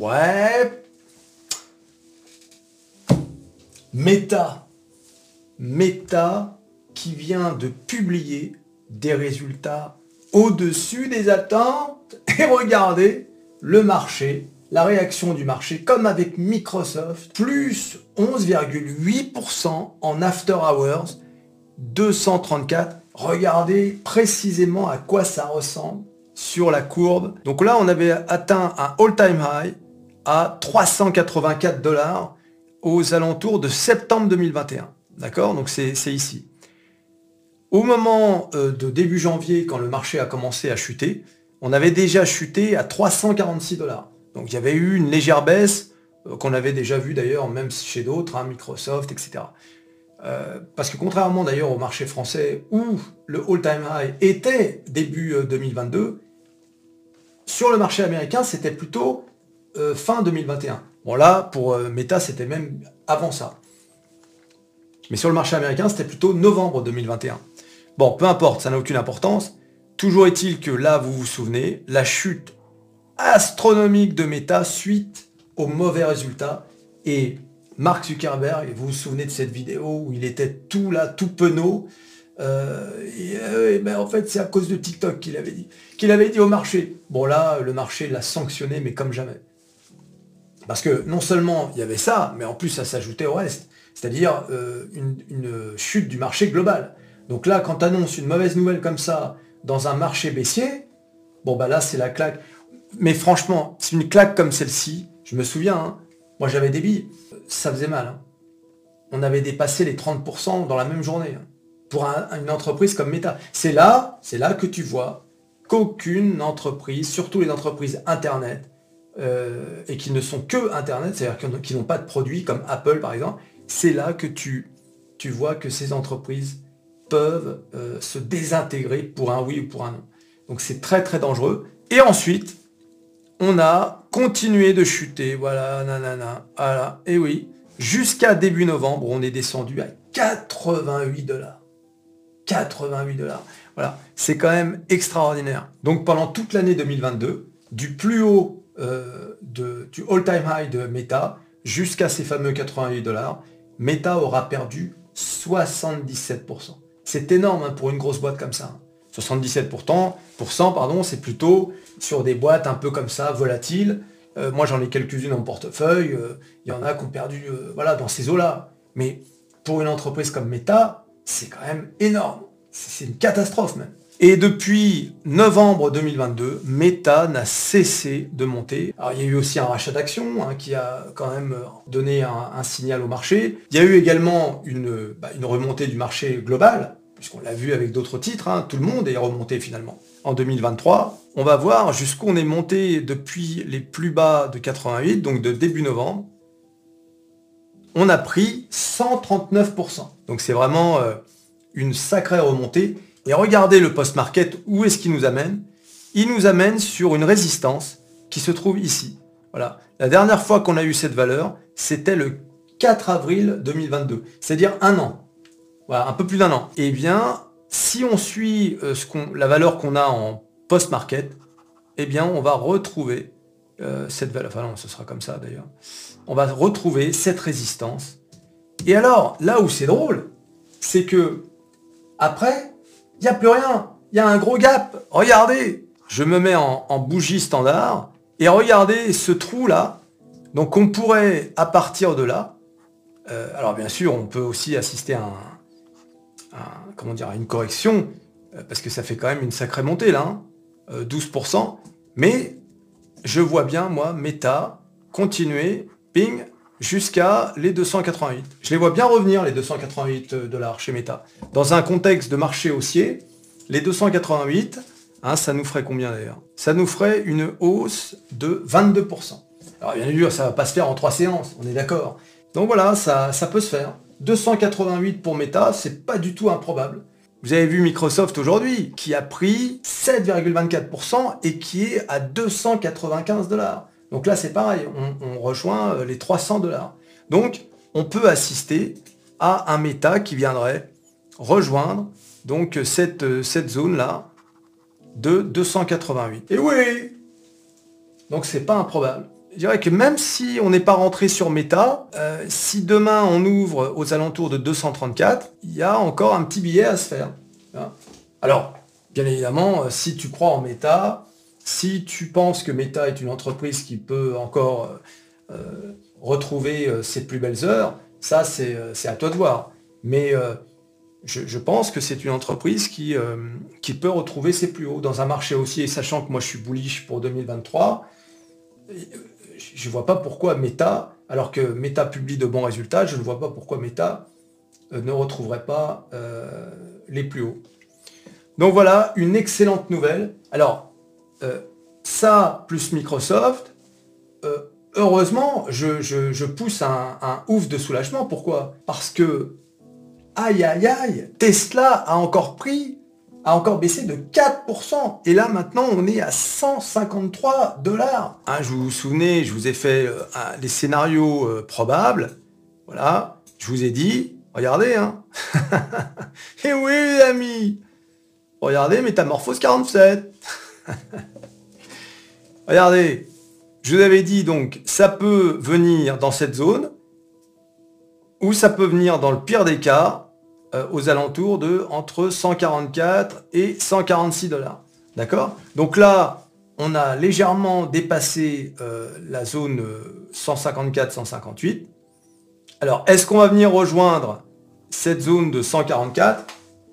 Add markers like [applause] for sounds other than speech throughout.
Ouais. Meta. Meta qui vient de publier des résultats au-dessus des attentes. [laughs] Et regardez le marché, la réaction du marché, comme avec Microsoft, plus 11,8% en after hours, 234. Regardez précisément à quoi ça ressemble sur la courbe. Donc là, on avait atteint un all-time high à 384 dollars aux alentours de septembre 2021. D'accord? Donc c'est ici. Au moment euh, de début janvier, quand le marché a commencé à chuter, on avait déjà chuté à 346 dollars. Donc il y avait eu une légère baisse euh, qu'on avait déjà vu d'ailleurs même chez d'autres, hein, Microsoft, etc. Euh, parce que contrairement d'ailleurs au marché français où le all-time high était début 2022, sur le marché américain c'était plutôt fin 2021. Bon là, pour Meta, c'était même avant ça. Mais sur le marché américain, c'était plutôt novembre 2021. Bon, peu importe, ça n'a aucune importance. Toujours est-il que là, vous vous souvenez, la chute astronomique de Meta suite aux mauvais résultats. Et Mark Zuckerberg, vous vous souvenez de cette vidéo où il était tout là, tout penaud. Euh, et, ben, en fait, c'est à cause de TikTok qu'il avait dit. Qu'il avait dit au marché. Bon là, le marché l'a sanctionné, mais comme jamais. Parce que non seulement il y avait ça, mais en plus ça s'ajoutait au reste. C'est-à-dire euh, une, chute du marché global. Donc là, quand tu annonces une mauvaise nouvelle comme ça dans un marché baissier, bon bah là c'est la claque. Mais franchement, c'est une claque comme celle-ci, je me souviens, hein, moi j'avais des billes, ça faisait mal. Hein. On avait dépassé les 30% dans la même journée. Hein, pour une entreprise comme Meta. C'est là, c'est là que tu vois qu'aucune entreprise, surtout les entreprises Internet, euh, et qui ne sont que Internet, c'est-à-dire qui n'ont pas de produits comme Apple par exemple, c'est là que tu, tu vois que ces entreprises peuvent euh, se désintégrer pour un oui ou pour un non. Donc c'est très très dangereux. Et ensuite, on a continué de chuter, voilà, nanana, voilà, et oui, jusqu'à début novembre, on est descendu à 88 dollars. 88 dollars. Voilà, c'est quand même extraordinaire. Donc pendant toute l'année 2022, du plus haut euh, du all-time high de Meta jusqu'à ces fameux 88 dollars, Meta aura perdu 77%. C'est énorme hein, pour une grosse boîte comme ça. 77%, pardon, c'est plutôt sur des boîtes un peu comme ça, volatiles. Euh, moi j'en ai quelques-unes en portefeuille, euh, il y en a qui ont perdu euh, voilà, dans ces eaux-là. Mais pour une entreprise comme Meta, c'est quand même énorme. C'est une catastrophe même. Et depuis novembre 2022, Meta n'a cessé de monter. Alors il y a eu aussi un rachat d'actions hein, qui a quand même donné un, signal au marché. Il y a eu également une, bah, une remontée du marché global, puisqu'on l'a vu avec d'autres titres, hein. tout le monde est remonté finalement. En 2023, on va voir jusqu'où on est monté depuis les plus bas de 88, donc de début novembre. On a pris 139%. Donc c'est vraiment euh, une sacrée remontée. Et regardez le post-market, où est-ce qu'il nous amène? Il nous amène sur une résistance qui se trouve ici. Voilà. La dernière fois qu'on a eu cette valeur, c'était le 4 avril 2022, c'est-à-dire un an. Voilà, un peu plus d'un an. Eh bien, si on suit euh, la valeur qu'on a en post-market, eh bien, on va retrouver euh, cette valeur. Enfin non, ce sera comme ça d'ailleurs. On va retrouver cette résistance. Et alors, là où c'est drôle, c'est que après, il n'y a plus rien. Il y a un gros gap. Regardez, je me mets en, bougie standard et regardez ce trou là. Donc on pourrait, à partir de là, euh, alors bien sûr, on peut aussi assister à, comment dire, une correction, euh, parce que ça fait quand même une sacrée montée là, 12%. Hein, euh, mais je vois bien, moi, Meta, continuer, ping, jusqu'à les 288. Je les vois bien revenir, les 288 dollars chez Meta. Dans un contexte de marché haussier, les 288, hein, ça nous ferait combien d'ailleurs? Ça nous ferait une hausse de 22%. Alors bien sûr, ça ne va pas se faire en trois séances, on est d'accord. Donc voilà, ça, ça peut se faire. 288 pour Meta, c'est pas du tout improbable. Vous avez vu Microsoft aujourd'hui, qui a pris 7,24% et qui est à 295 dollars. Donc là, c'est pareil, on, rejoint euh, les 300 dollars. Donc, on peut assister à un méta qui viendrait rejoindre donc cette, euh, cette zone-là de 288. Et oui Donc c'est pas improbable. je dirais que même si on n'est pas rentré sur euh, si demain on ouvre aux alentours de 234, il y a encore un petit billet à se faire. Hein. Alors, bien évidemment, euh, si tu crois en Meta, si tu penses que Meta est une entreprise qui peut encore euh, retrouver ses plus belles heures, ça c'est à toi de voir. Mais je, pense que c'est une entreprise qui, peut retrouver ses plus hauts dans un marché aussi, sachant que moi je suis bullish pour 2023 je ne vois pas pourquoi Meta, alors que Meta publie de bons résultats, je ne vois pas pourquoi Meta euh, ne retrouverait pas euh, les plus hauts. Donc voilà, une excellente nouvelle. Euh, ça plus Microsoft, heureusement, je, pousse un, ouf de soulagement. Pourquoi? Parce que, aïe aïe aïe, Tesla a encore pris a encore baissé de 4%. Et là, maintenant, on est à 153 dollars. Hein, je vous, souvenez, je vous ai fait euh, des scénarios euh, probables. Voilà. Je vous ai dit, regardez, hein. Et [laughs] eh oui, les amis. Regardez, Métamorphose 47. [laughs] regardez. Je vous avais dit, donc, ça peut venir dans cette zone, ou ça peut venir dans le pire des cas, euh, aux alentours de entre 144 et 146 dollars. D'accord? Donc là, on a légèrement dépassé euh, la zone 154-158. Euh, Alors, est-ce qu'on va venir rejoindre cette zone de 144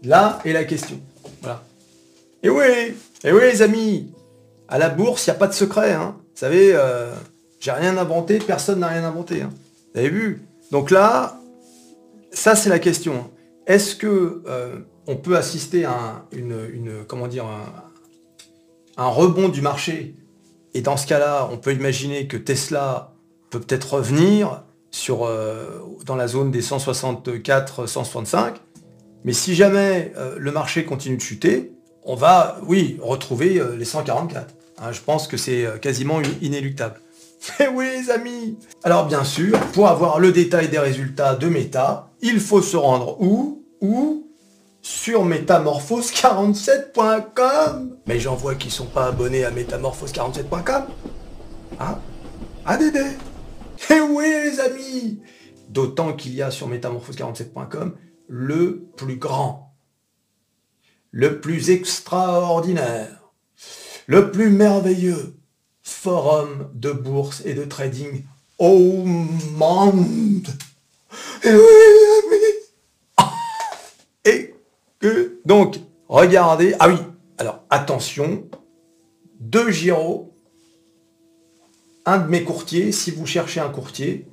Là est la question. Voilà. Et oui, et oui les amis, à la bourse, il n'y a pas de secret. Hein. Vous savez, j'ai rien inventé, personne n'a rien inventé. Hein. Vous avez vu? Donc là, ça c'est la question. Est-ce que euh, on peut assister à une, comment dire, un, rebond du marché? Et dans ce cas-là, on peut imaginer que Tesla peut peut-être revenir sur, euh, dans la zone des 164-165. Mais si jamais euh, le marché continue de chuter, on va, oui, retrouver les 144. Hein, je pense que c'est quasiment inéluctable. [laughs] Eh oui les amis. Alors bien sûr, pour avoir le détail des résultats de Meta, il faut se rendre où? Où? Sur métamorphose47.com Mais j'en vois qui sont pas abonnés à métamorphose47.com Hein? Ah Dédé. [laughs] Eh oui les amis. D'autant qu'il y a sur métamorphose47.com le plus grand, le plus extraordinaire, le plus merveilleux, forum de bourse et de trading au monde. Et oui, Et que, donc, regardez, ah oui, alors attention, deux Giro, un de mes courtiers, si vous cherchez un courtier,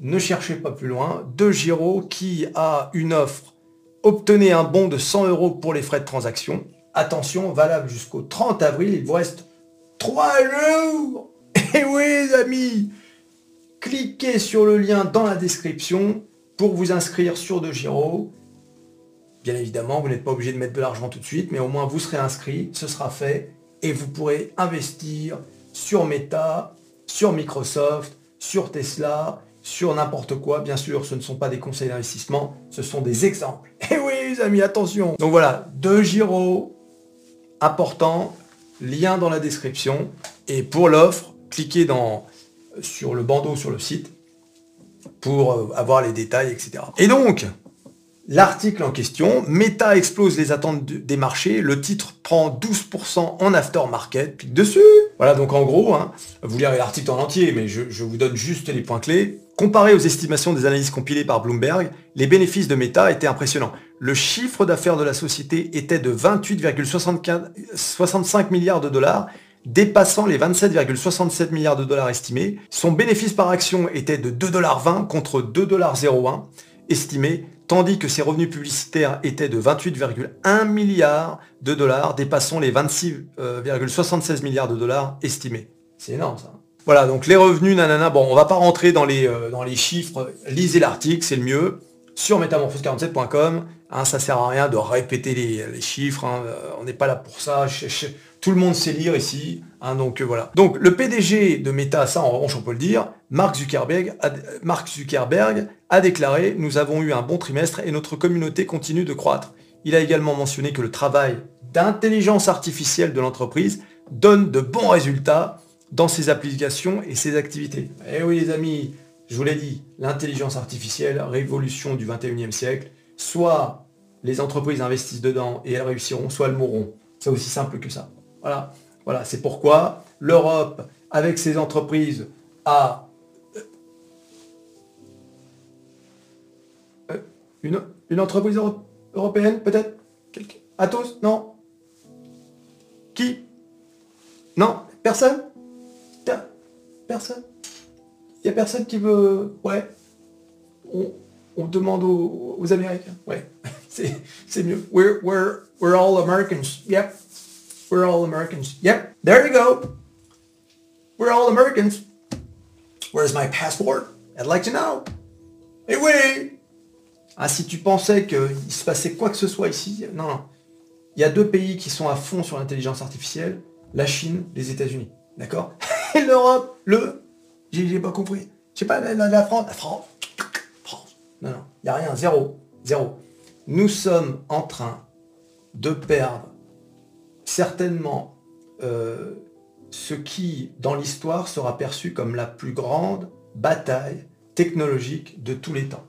ne cherchez pas plus loin, deux Giro qui a une offre, obtenez un bon de 100 euros pour les frais de transaction. Attention, valable jusqu'au 30 avril, il vous reste Trois jours Et oui les amis Cliquez sur le lien dans la description pour vous inscrire sur De Giro. Bien évidemment, vous n'êtes pas obligé de mettre de l'argent tout de suite, mais au moins vous serez inscrit, ce sera fait, et vous pourrez investir sur Meta, sur Microsoft, sur Tesla, sur n'importe quoi. Bien sûr, ce ne sont pas des conseils d'investissement, ce sont des exemples. Et [laughs] eh oui les amis, attention Donc voilà, De Giro, important, lien dans la description. Et pour l'offre, cliquez dans, sur le bandeau sur le site pour euh, avoir les détails, etc. Et donc, l'article en question, Meta explose les attentes des marchés, le titre prend 12% en aftermarket, clique dessus. Voilà, donc en gros, hein, vous lirez l'article en entier, mais je, vous donne juste les points clés. Comparé aux estimations des analyses compilées par Bloomberg, les bénéfices de Meta étaient impressionnants. Le chiffre d'affaires de la société était de 28,65 milliards de dollars, dépassant les 27,67 milliards de dollars estimés. Son bénéfice par action était de 2,20$ contre 2,01$ estimé, tandis que ses revenus publicitaires étaient de 28,1 milliards de dollars, dépassant les 26,76 milliards de dollars estimés. C'est énorme ça. Voilà, donc les revenus, nanana, bon, on va pas rentrer dans les, euh, dans les chiffres, lisez l'article, c'est le mieux, sur métamorphose47.com, hein, ça sert à rien de répéter les, chiffres, hein, euh, on n'est pas là pour ça, tout le monde sait lire ici, hein, donc euh, voilà. Donc le PDG de Meta, ça en revanche on peut le dire, Mark Zuckerberg, a, Mark Zuckerberg a déclaré « Nous avons eu un bon trimestre et notre communauté continue de croître ». Il a également mentionné que le travail d'intelligence artificielle de l'entreprise donne de bons résultats dans ses applications et ses activités. Eh oui les amis, je vous l'ai dit, l'intelligence artificielle, révolution du 21e siècle, soit les entreprises investissent dedans et elles réussiront, soit elles mourront. C'est aussi simple que ça. Voilà. Voilà, c'est pourquoi l'Europe, avec ses entreprises, a euh, une, une entreprise européenne, peut-être? Atos? Non Qui? Non Personne? Personne? Il n'y a personne qui veut... Ouais. On, demande aux, aux, Américains. Ouais. [laughs] C'est mieux. We're, we're, we're all Americans. Yep. We're all Americans. Yep. There you go. We're all Americans. Where's my passport? I'd like to know. Eh oui Ah, si tu pensais qu'il se passait quoi que ce soit ici, non, non. Il y a deux pays qui sont à fond sur l'intelligence artificielle, la Chine, les États-Unis. D'accord? [laughs] Et l'Europe, le... J'ai pas compris. Je sais pas, la, France, la France. France. Non, non, il n'y a rien, zéro. Zéro. Nous sommes en train de perdre certainement euh, ce qui, dans l'histoire, sera perçu comme la plus grande bataille technologique de tous les temps.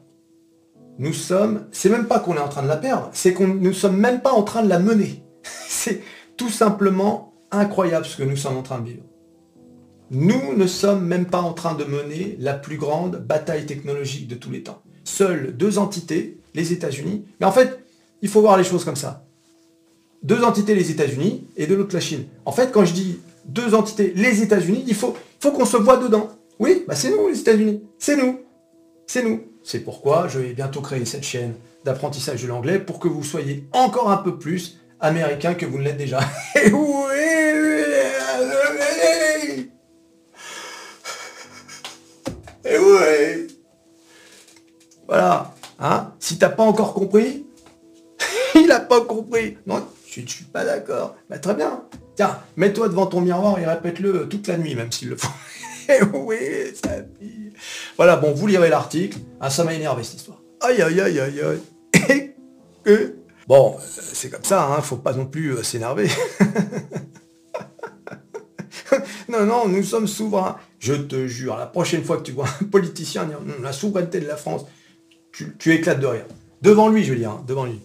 Nous sommes, c'est même pas qu'on est en train de la perdre, c'est qu'on ne sommes même pas en train de la mener. [laughs] c'est tout simplement incroyable ce que nous sommes en train de vivre. Nous ne sommes même pas en train de mener la plus grande bataille technologique de tous les temps. Seules deux entités, les États-Unis, mais en fait, il faut voir les choses comme ça. Deux entités, les États-Unis, et de l'autre la Chine. En fait, quand je dis deux entités, les États-Unis, il faut, faut qu'on se voit dedans. Oui, bah c'est nous, les États-Unis. C'est nous. C'est nous. C'est pourquoi je vais bientôt créer cette chaîne d'apprentissage de l'anglais pour que vous soyez encore un peu plus américain que vous ne l'êtes déjà. [laughs] Et oui, Et oui. Voilà. Hein si t'as pas encore compris, [laughs] il a pas compris. Non, je ne suis pas d'accord. Bah, très bien. Tiens, mets-toi devant ton miroir et répète-le toute la nuit, même s'il le faut. [laughs] Eh oui, ça Voilà, bon, vous lirez l'article. Ah, ça m'a énervé cette histoire. Aïe, aïe, aïe, aïe, aïe. [coughs] Bon, c'est comme ça, hein, faut pas non plus euh, s'énerver. [laughs] non, non, nous sommes souverains. Je te jure, la prochaine fois que tu vois un politicien dire la souveraineté de la France, tu, éclates de rire. Devant lui, je veux dire, hein, devant lui.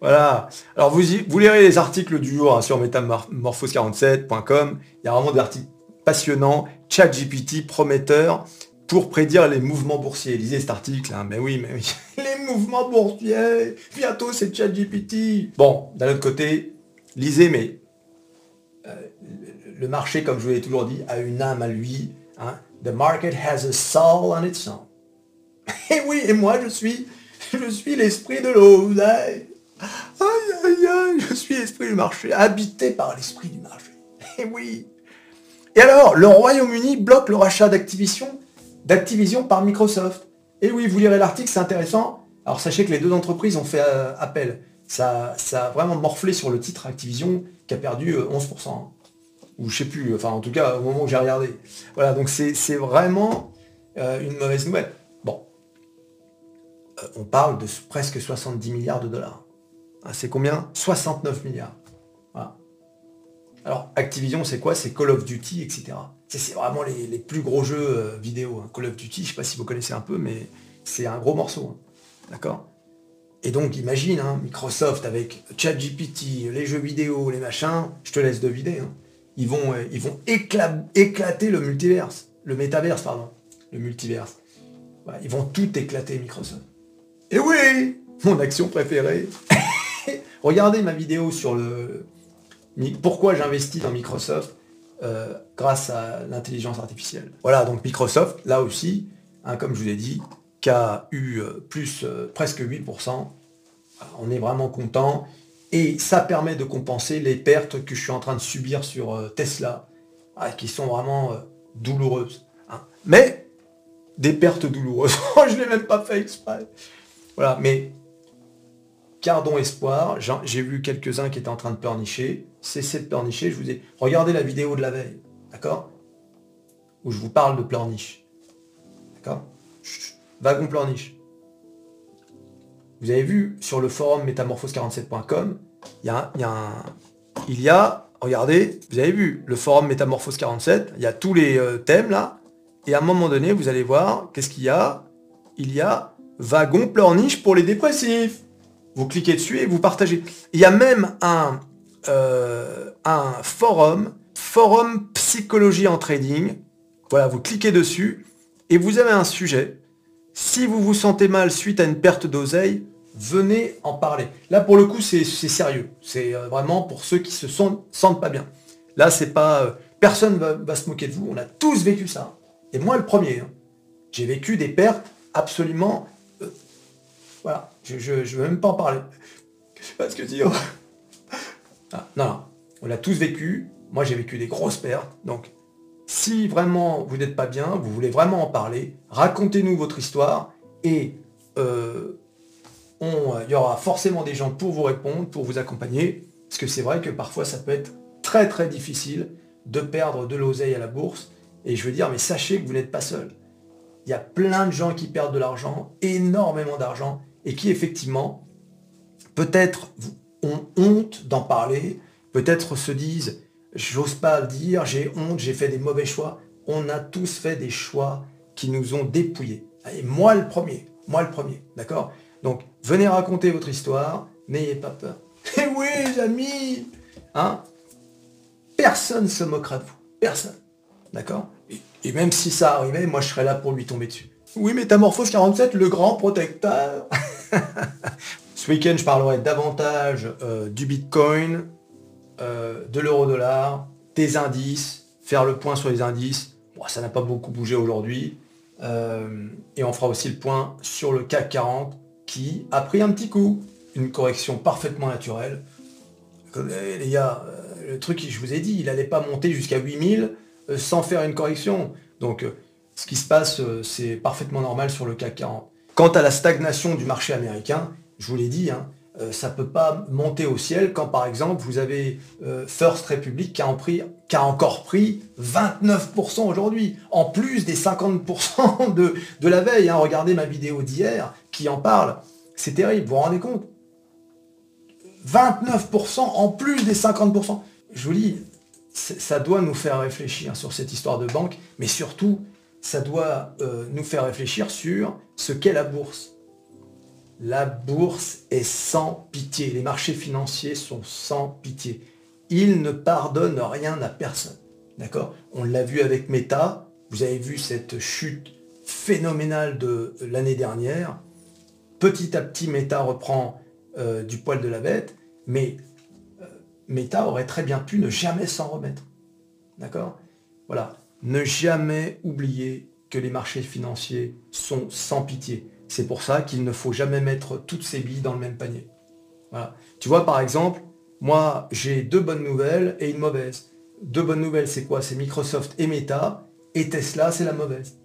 Voilà. Alors vous, vous lirez les articles du jour hein, sur metamorphose47.com. Il y a vraiment des articles passionnants, ChatGPT prometteur pour prédire les mouvements boursiers. Lisez cet article, hein. mais oui, mais oui. [laughs] les mouvements boursiers, bientôt c'est ChatGPT. Bon, d'un autre côté, lisez, mais euh, le marché, comme je vous l'ai toujours dit, a une âme à lui. Hein. The market has a soul on its own. [laughs] Et oui, et moi je suis, je suis l'esprit de l'eau. Aïe, aïe, aïe, je suis l'esprit du marché, habité par l'esprit du marché. Et eh oui. Et alors, le Royaume-Uni bloque le rachat d'Activision, d'Activision par Microsoft. Et eh oui, vous lirez l'article, c'est intéressant. Alors sachez que les deux entreprises ont fait euh, appel. Ça, ça a vraiment morflé sur le titre Activision qui a perdu 11%. Euh, Ou je sais plus, enfin en tout cas au moment où j'ai regardé. Voilà, donc c'est vraiment euh, une mauvaise nouvelle. Bon. on parle de presque 70 milliards de dollars. Ah, c'est combien? 69 milliards. Alors, Activision, c'est quoi? C'est Call of Duty, etc. C'est vraiment les, plus gros jeux euh, vidéo. Hein. Call of Duty, je sais pas si vous connaissez un peu, mais c'est un gros morceau. Hein. D'accord? Et donc, imagine, hein, Microsoft avec ChatGPT, les jeux vidéo, les machins, je te laisse deviner. Ils vont, euh, ils vont éclater le multiverse. Le métaverse, pardon. Le multiverse. ils vont tout éclater, Microsoft. Et oui Mon action préférée [laughs] Regardez ma vidéo sur le pourquoi j'investis dans Microsoft euh, grâce à l'intelligence artificielle. Voilà, donc Microsoft, là aussi, hein, comme je vous l'ai dit, qui a eu euh, plus euh, presque 8%. On est vraiment content. Et ça permet de compenser les pertes que je suis en train de subir sur Tesla, ah, qui sont vraiment douloureuses. Hein. Mais des pertes douloureuses. [laughs] je ne l'ai même pas fait exprès. Voilà, mais Gardons espoir. J'ai vu quelques-uns qui étaient en train de pleurnicher. Cessez de pleurnicher. Je vous ai. Regardez la vidéo de la veille. D'accord? Où je vous parle de pleurniche. D'accord? Wagon pleurniche. Vous avez vu sur le forum métamorphose47.com, il y a, il y a regardez, vous avez vu, le forum Métamorphose 47, il y a tous les euh, thèmes là, et à un moment donné, vous allez voir, qu'est-ce qu'il y a? Il y a wagon pleurniche pour les dépressifs. Vous cliquez dessus et vous partagez. Il y a même un, euh, un forum, forum psychologie en trading. Voilà, vous cliquez dessus et vous avez un sujet. Si vous vous sentez mal suite à une perte d'oseille, venez en parler. Là, pour le coup, c'est sérieux. C'est euh, vraiment pour ceux qui se sentent pas bien. Là, c'est pas... Euh, personne va, va, se moquer de vous. On a tous vécu ça. Et moi, le premier. Hein. J'ai vécu des pertes absolument... Voilà. Je ne veux même pas en parler. Je sais pas ce que dire. [laughs] Ah, non, non. On l'a tous vécu. Moi, j'ai vécu des grosses pertes. Donc, si vraiment vous n'êtes pas bien, vous voulez vraiment en parler, racontez-nous votre histoire et euh, il y aura forcément des gens pour vous répondre, pour vous accompagner, parce que c'est vrai que parfois ça peut être très très difficile de perdre de l'oseille à la bourse. Et je veux dire, mais sachez que vous n'êtes pas seul. Il y a plein de gens qui perdent de l'argent, énormément d'argent, et qui effectivement, peut-être ont honte d'en parler, peut-être se disent, j'ose pas le dire, j'ai honte, j'ai fait des mauvais choix. On a tous fait des choix qui nous ont dépouillés. Et moi le premier, moi le premier, d'accord? Donc, venez raconter votre histoire, n'ayez pas peur. [laughs] Eh oui, les amis hein? Personne ne se moquera de vous. Personne. D'accord? Et, même si ça arrivait, moi je serais là pour lui tomber dessus. Oui, Métamorphose 47, le grand protecteur. [laughs] [laughs] Ce week-end, je parlerai davantage euh, du Bitcoin, euh, de l'euro-dollar, des indices, faire le point sur les indices. Bon, ça n'a pas beaucoup bougé aujourd'hui. Euh, et on fera aussi le point sur le CAC 40 qui a pris un petit coup. Une correction parfaitement naturelle. Les gars, le truc, je vous ai dit, il n'allait pas monter jusqu'à 8000 euh, sans faire une correction. Donc, ce qui se passe, c'est parfaitement normal sur le CAC 40. Quant à la stagnation du marché américain, je vous l'ai dit, hein, ça ne peut pas monter au ciel quand, par exemple, vous avez First Republic qui a, encore pris 29% aujourd'hui, en plus des 50% de, de, la veille. Hein. Regardez ma vidéo d'hier, qui en parle. C'est terrible, vous vous rendez compte? 29% en plus des 50%. Je vous dis, ça doit nous faire réfléchir sur cette histoire de banque, mais surtout, ça doit euh, nous faire réfléchir sur ce qu'est la bourse. La bourse est sans pitié. Les marchés financiers sont sans pitié. Ils ne pardonnent rien à personne. D'accord? On l'a vu avec Meta. Vous avez vu cette chute phénoménale de l'année dernière petit à petit, Meta reprend euh, du poil de la bête, mais euh, Meta aurait très bien pu ne jamais s'en remettre. D'accord? Voilà. Ne jamais oublier que les marchés financiers sont sans pitié. C'est pour ça qu'il ne faut jamais mettre toutes ses billes dans le même panier. Tu vois, par exemple, moi, j'ai deux bonnes nouvelles et une mauvaise. Deux bonnes nouvelles, c'est quoi? C'est Microsoft et Meta, et Tesla, c'est la mauvaise.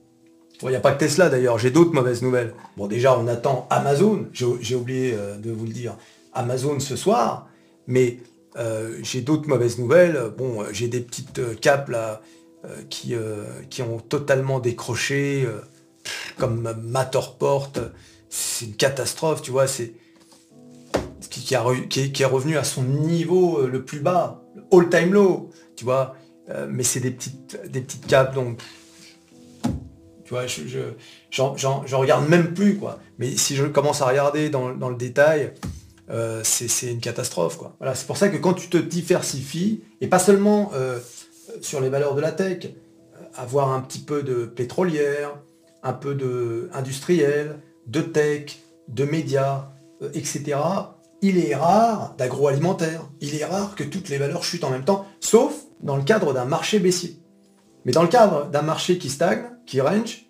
Il n'y a pas que Tesla d'ailleurs, j'ai d'autres mauvaises nouvelles. Bon déjà on attend Amazon, j'ai oublié euh, de vous le dire, Amazon ce soir, mais euh, j'ai d'autres mauvaises nouvelles. Bon, euh, j'ai des petites capes là qui, qui ont totalement décroché, comme Matterport, c'est une catastrophe, tu vois, c'est qui, qui, est, revenu à son niveau le plus bas, all-time low, tu vois, mais c'est des petites, des petites capes, donc je, j'en, regarde même plus, quoi. Mais si je commence à regarder dans, le détail, euh, c'est, une catastrophe, quoi. Voilà, c'est pour ça que quand tu te diversifies, et pas seulement euh, sur les valeurs de la tech, euh, avoir un petit peu de pétrolière, un peu de industriel, de tech, de médias, etc. Il est rare d'agroalimentaire. Il est rare que toutes les valeurs chutent en même temps, sauf dans le cadre d'un marché baissier. Mais dans le cadre d'un marché qui stagne, qui range,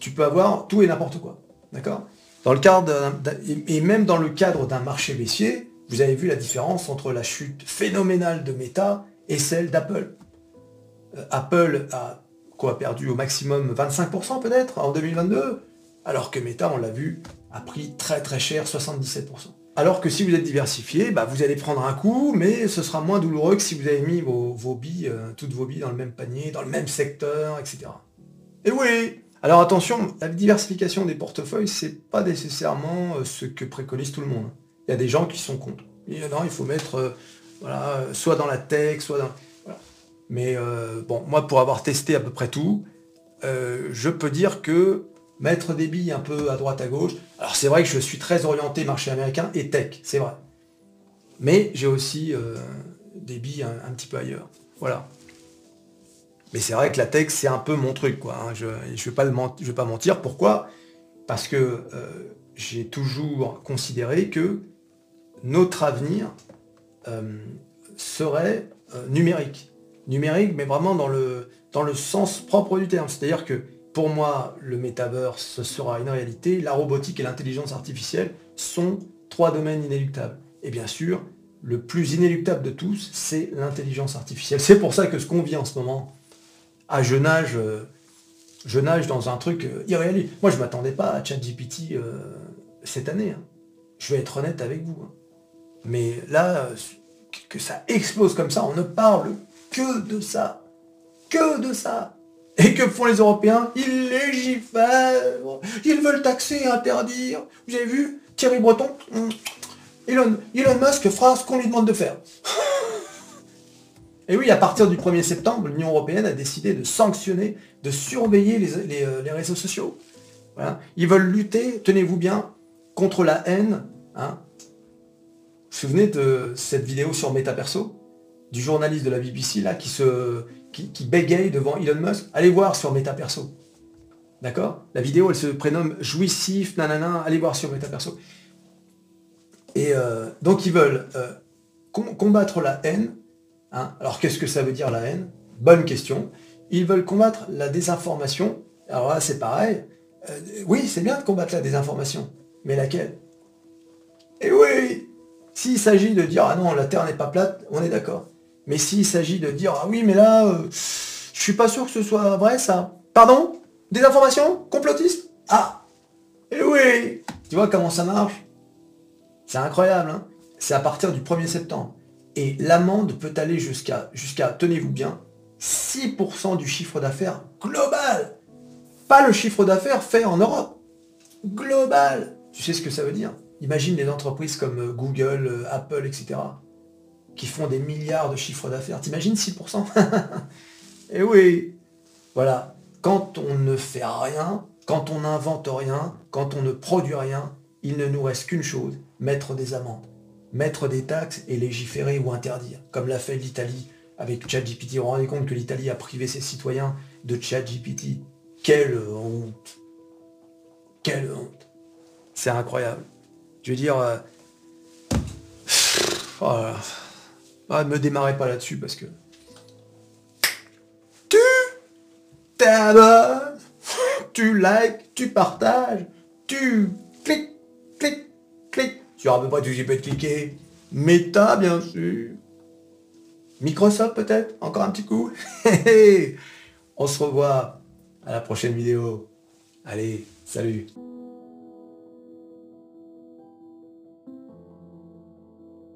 tu peux avoir tout et n'importe quoi. D'accord? Dans le cadre et même dans le cadre d'un marché baissier, vous avez vu la différence entre la chute phénoménale de Meta et celle d'Apple. Euh, Apple a quoi perdu au maximum 25% peut-être en 2022, alors que Meta, on l'a vu, a pris très très cher 77%. Alors que si vous êtes diversifié, bah, vous allez prendre un coup, mais ce sera moins douloureux que si vous avez mis vos, billes, euh, toutes vos billes dans le même panier, dans le même secteur, etc. Et oui, alors attention, la diversification des portefeuilles, c'est pas nécessairement euh, ce que préconise tout le monde. Il y a des gens qui sont contre. Il il faut mettre soit dans la tech, soit dans... Mais euh, bon, moi pour avoir testé à peu près tout, euh, je peux dire que mettre des billes un peu à droite à gauche, alors c'est vrai que je suis très orienté marché américain et tech, c'est vrai. Mais j'ai aussi euh, des billes un, petit peu ailleurs. Voilà. Mais c'est vrai que la tech, c'est un peu mon truc, quoi. Hein. Je ne vais, pas vais pas mentir. Pourquoi? Parce que j'ai toujours considéré que notre avenir serait numérique numérique, mais vraiment dans le, dans le sens propre du terme. C'est-à-dire que pour moi, le metaverse, ce sera une réalité. La robotique et l'intelligence artificielle sont trois domaines inéluctables. Et bien sûr, le plus inéluctable de tous, c'est l'intelligence artificielle. [laughs] C'est pour ça que ce qu'on vit en ce moment, à jeune âge, euh, je nage dans un truc euh, irréaliste. Moi, je ne m'attendais pas à ChatGPT euh, cette année. Hein. Je vais être honnête avec vous. Hein. Mais là, que ça explose comme ça, on ne parle que de ça. Que de ça. Et que font les Européens? Ils légifèrent. Ils veulent taxer et interdire. Vous avez vu? Thierry Breton. Elon, Elon Musk fera ce qu'on lui demande de faire. Et oui, à partir du 1er septembre, l'Union Européenne a décidé de sanctionner, de surveiller les, euh, réseaux sociaux. Ils veulent lutter, tenez-vous bien, contre la haine. Hein. Vous vous souvenez de cette vidéo sur MetaPerso? Du journaliste de la BBC là qui se qui, bégaye devant Elon Musk, allez voir sur MetaPerso. D'accord? La vidéo, elle se prénomme Jouissif, nanana, allez voir sur MetaPerso. Et euh, donc ils veulent euh, combattre la haine. Hein. Alors qu'est-ce que ça veut dire la haine? Bonne question. Ils veulent combattre la désinformation. Alors là, c'est pareil. Euh, oui, c'est bien de combattre la désinformation. Mais laquelle? Et oui S'il s'agit de dire, ah non, la Terre n'est pas plate, on est d'accord. Mais s'il s'agit de dire, ah oui, mais là, je euh, je suis pas sûr que ce soit vrai, ça. Pardon? Des informations? Complotistes? Ah Eh oui Tu vois comment ça marche? C'est incroyable, hein C'est à partir du 1er septembre. Et l'amende peut aller jusqu'à, jusqu'à tenez-vous bien, 6% du chiffre d'affaires global. Pas le chiffre d'affaires fait en Europe. Global. Tu sais ce que ça veut dire? Imagine les entreprises comme euh, Google, euh, Apple, etc qui font des milliards de chiffres d'affaires. T'imagines 6% [laughs] Eh oui Voilà. Quand on ne fait rien, quand on n'invente rien, quand on ne produit rien, il ne nous reste qu'une chose, mettre des amendes, mettre des taxes et légiférer ou interdire, comme l'a fait l'Italie avec ChatGPT. Vous vous rendez compte que l'Italie a privé ses citoyens de ChatGPT. Quelle honte Quelle honte C'est incroyable. Je veux dire... Euh, oh ah, me démarrez pas là-dessus parce que... Tu t'abonnes, tu likes, tu partages, tu cliques, cliques, cliques. Sur à peu près tout ce qui peut être cliqué. Meta, bien sûr. Microsoft peut-être? Encore un petit coup? [laughs] On se revoit à la prochaine vidéo. Allez, salut